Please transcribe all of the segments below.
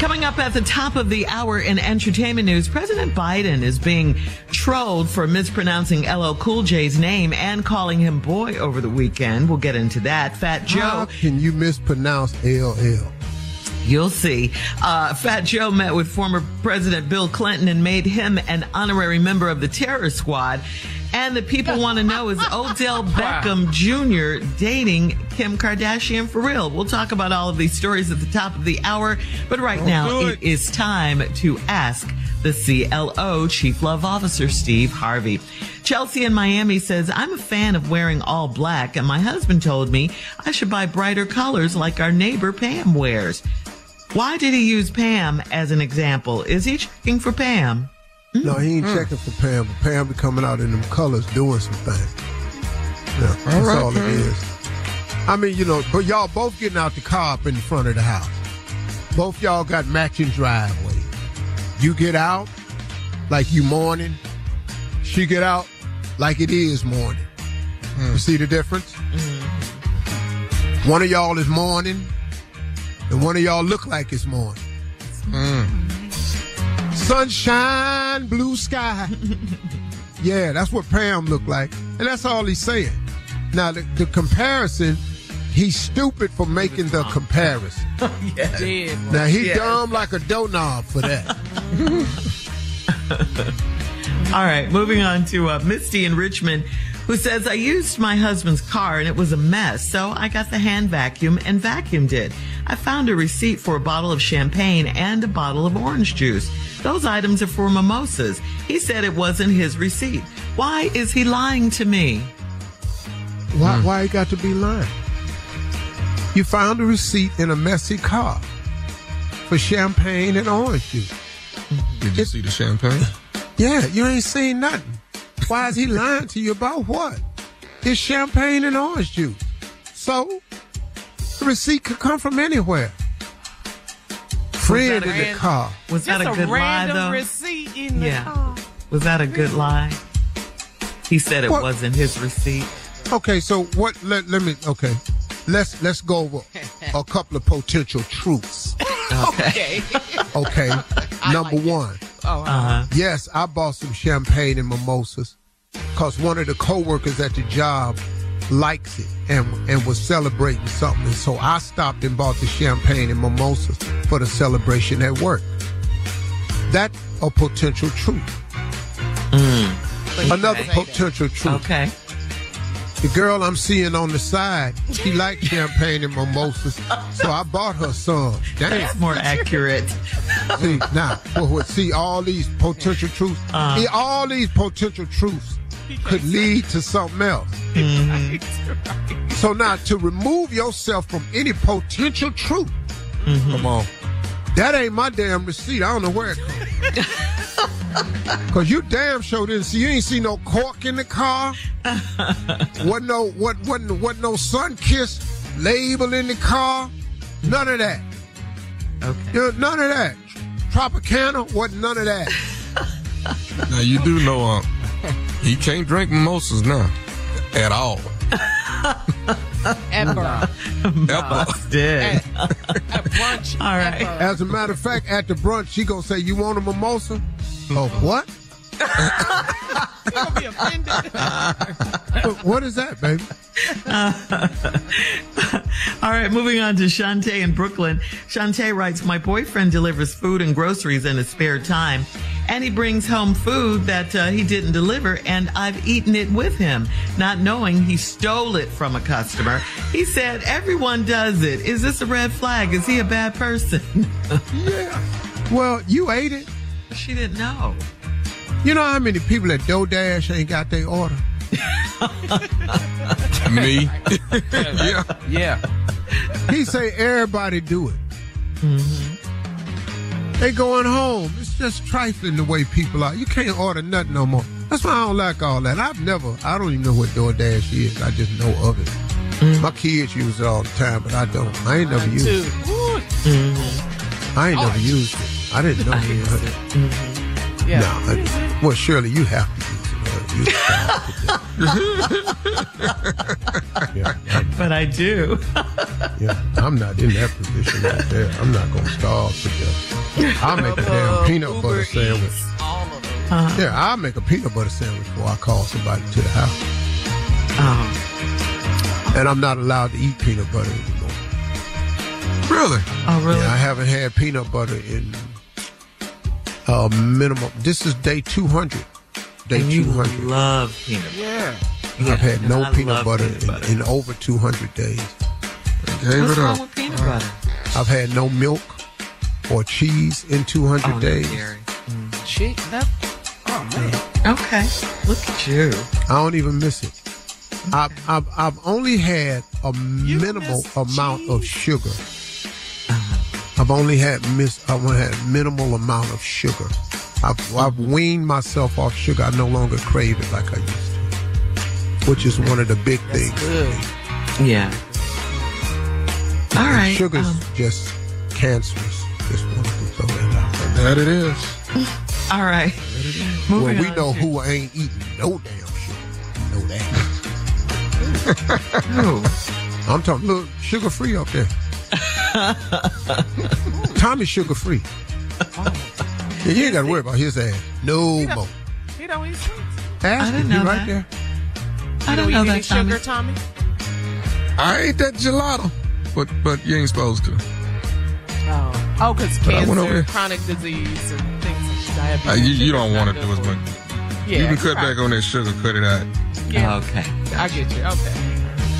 Coming up at the top of the hour in entertainment news, President Biden is being trolled for mispronouncing LL Cool J's name and calling him boy over the weekend. We'll get into that. Fat Joe. How can you mispronounce LL? You'll see. Uh, Fat Joe met with former President Bill Clinton and made him an honorary member of the terror squad. And the people want to know is Odell Beckham Jr. dating Kim Kardashian for real? We'll talk about all of these stories at the top of the hour. But right now, it. it is time to ask the CLO Chief Love Officer, Steve Harvey. Chelsea in Miami says, I'm a fan of wearing all black, and my husband told me I should buy brighter colors like our neighbor Pam wears. Why did he use Pam as an example? Is he checking for Pam? No, he ain't mm. checking for Pam, but Pam be coming out in them colors doing some things. Yeah, that's all, right, all it is. I mean, you know, but y'all both getting out the car up in the front of the house. Both y'all got matching driveway. You get out like you morning. She get out like it is morning. Mm. You see the difference? Mm. One of y'all is morning, and one of y'all look like it's morning. Mm. Sunshine, blue sky. yeah, that's what Pam looked like. And that's all he's saying. Now, the, the comparison, he's stupid for making the comparison. yeah. Now, he dumb like a doorknob for that. all right, moving on to uh, Misty in Richmond who says, I used my husband's car and it was a mess, so I got the hand vacuum and vacuumed it. I found a receipt for a bottle of champagne and a bottle of orange juice. Those items are for mimosas. He said it wasn't his receipt. Why is he lying to me? Why, hmm. why he got to be lying? You found a receipt in a messy car for champagne and orange juice. Did you it, see the champagne? Yeah, you ain't seen nothing. Why is he lying to you about what? It's champagne and orange juice. So, the receipt could come from anywhere. Friend in the car. Was that a, a good lie, though? receipt in yeah. the car. Was that a good lie? He said it what? wasn't his receipt. Okay, so what? Let, let me. Okay, let's let's go over a couple of potential truths. Okay. okay. Number like one. Oh, uh-huh. Yes, I bought some champagne and mimosas because one of the coworkers at the job likes it and and was celebrating something. And so I stopped and bought the champagne and mimosas for the celebration at work. That a potential truth. Mm. Another potential truth. Okay. The girl I'm seeing on the side, she likes champagne and mimosas, so I bought her some. Damn. That's more accurate. See, now, well, see all these potential truths. Uh. See, all these potential truths could lead to something else. So now, to remove yourself from any potential truth, Come on. that ain't my damn receipt. I don't know where it comes. Cause you damn sure didn't see. You ain't see no cork in the car. wasn't no what wasn't wasn't no Sunkist label in the car. None of that. Okay. You know, none of that. Tropicana wasn't none of that. Now you do know um, he can't drink mimosas now at all. Ever. Ever. Did. At brunch. All right. ever. As a matter of fact, at the brunch, she gonna say, "You want a mimosa?" Oh, mm-hmm. what? You gonna be offended. what is that, baby? All right, moving on to Shantae in Brooklyn. Shantae writes, My boyfriend delivers food and groceries in his spare time, and he brings home food that uh, he didn't deliver, and I've eaten it with him, not knowing he stole it from a customer. He said, Everyone does it. Is this a red flag? Is he a bad person? Yeah. Well, you ate it. she didn't know. You know how many people at DoorDash ain't got their order? Me. yeah. Yeah. He say everybody do it. They going home. It's just trifling the way people are. You can't order nothing no more. That's why I don't like all that. I've never. I don't even know what DoorDash is. I just know of it. Mm. My kids use it all the time, but I don't. I ain't never used it. Ooh. I ain't never oh, used it. I didn't know. Use had it. it. Yeah. No, I, mm-hmm. well, surely you have to yeah, But I do. yeah, I'm not in that position right there. I'm not gonna starve to death. I'll make a damn peanut Uber butter sandwich. Eats, all of them. Uh-huh. Yeah, I'll make a peanut butter sandwich before I call somebody to the house. Oh, And I'm not allowed to eat peanut butter anymore. Really? oh really? Yeah, I haven't had peanut butter in uh minimum. This is day 200. Day And you 200. love peanut butter. Yeah. Yeah, I've had no I peanut butter, peanut butter. In, in over 200 days. Gave What's it wrong up. with peanut butter? Uh, I've had no milk or cheese in 200 Oh, no, days. Gary. Mm. Chick. That. Oh man. Okay, look at you. I don't even miss it. I've, I've, I've only had a minimal miss amount of cheese? sugar. Uh-huh. I've only had miss. I've only had minimal amount of sugar. I've, I've weaned myself off sugar. I no longer crave it like I used to, which is one of the big things. Good. Yeah. All right. Sugar's um, just cancerous. Just wanted to throw that out. That it is. all right. Well, we on know to- who ain't eating no damn sugar. No that. Who? I'm talking, look, sugar free up there. Tommy's sugar free. Yeah, you ain't got to worry about his ass. No more. He don't eat sweets. Ask didn't him. He know right that. there. I don't don't know eat any that. Tommy. sugar, Tommy. I ate that gelato, but but you ain't supposed to. Oh, oh, because I went over cancer, chronic disease, and things like diabetes. Uh, you, you don't want to do as good much. for You can cut right. back on that sugar, cut it out. Yeah, Okay. I get you. Okay.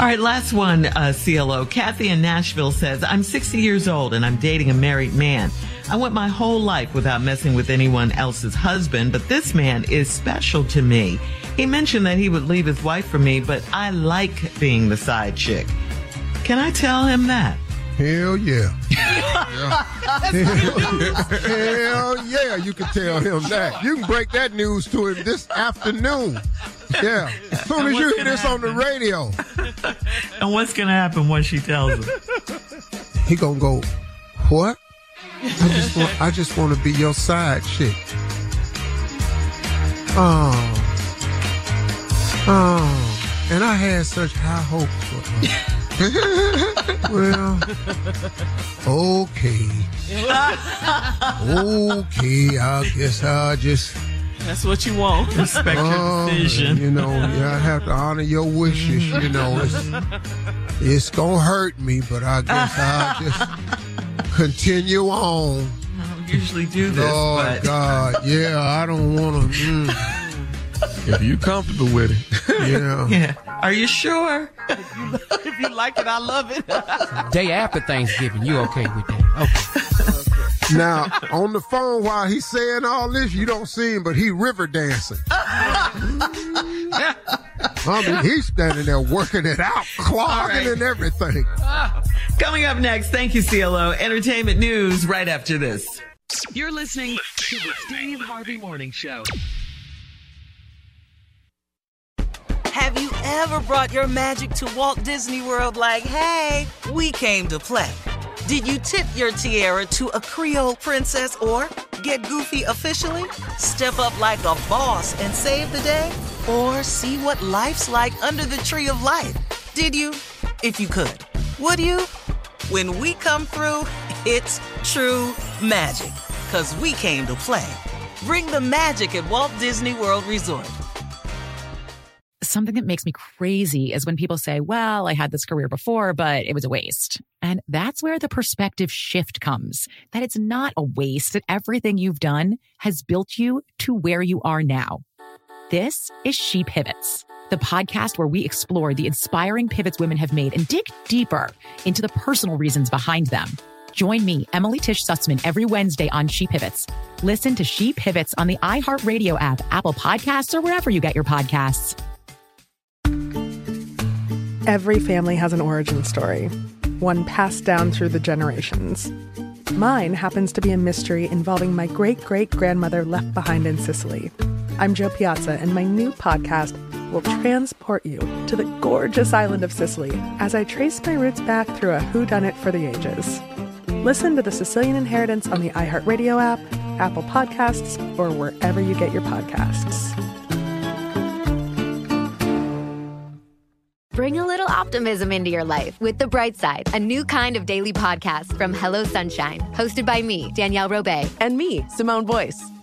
All right, last one, uh, CLO. Kathy in Nashville says, I'm 60 years old and I'm dating a married man. I went my whole life without messing with anyone else's husband, but this man is special to me. He mentioned that he would leave his wife for me, but I like being the side chick. Can I tell him that? Hell yeah. Yeah. Hell yeah, you can tell him that. You can break that news to him this afternoon. Yeah. As soon as you hear this on the radio, And what's going to happen when she tells him? he gonna go, What? I just want I just wanna be your side chick. Oh. Oh. And I had such high hopes for her. well, okay. okay, I guess I just That's what you want. Respect your Oh, decision. You know, I have to honor your wishes. You know, it's, it's gonna hurt me, but I guess I'll just continue on. I don't usually do this, Oh but God, yeah, I don't want to. Mm, If you comfortable with it. yeah, yeah. Are you sure? if you like it, I love it. Day after Thanksgiving, you okay with that? Okay. Now, on the phone while he's saying all this, you don't see him, but he river dancing. I mean, he's standing there working it out, clogging right. and everything. Coming up next, thank you, CLO. Entertainment news right after this. You're listening to the Steve Harvey Morning Show. Have you ever brought your magic to Walt Disney World like, hey, we came to play? Did you tip your tiara to a Creole princess or get goofy officially? Step up like a boss and save the day? Or see what life's like under the tree of life? Did you? If you could. Would you? When we come through, it's true magic. Cause we came to play. Bring the magic at Walt Disney World Resort. Something that makes me crazy is when people say, well, I had this career before, but it was a waste. And that's where the perspective shift comes that it's not a waste, that everything you've done has built you to where you are now. This is She Pivots, the podcast where we explore the inspiring pivots women have made and dig deeper into the personal reasons behind them. Join me, Emily Tish Sussman, every Wednesday on She Pivots. Listen to She Pivots on the iHeartRadio app, Apple Podcasts, or wherever you get your podcasts. Every family has an origin story, one passed down through the generations. Mine happens to be a mystery involving my great great grandmother left behind in Sicily. I'm Jo Piazza, and my new podcast will transport you to the gorgeous island of Sicily as I trace my roots back through a whodunit for the ages. Listen to The Sicilian Inheritance on the iHeartRadio app, Apple Podcasts, or wherever you get your podcasts. Bring a little optimism into your life with The Bright Side, a new kind of daily podcast from Hello Sunshine, hosted by me, Danielle Robay, and me, Simone Boyce.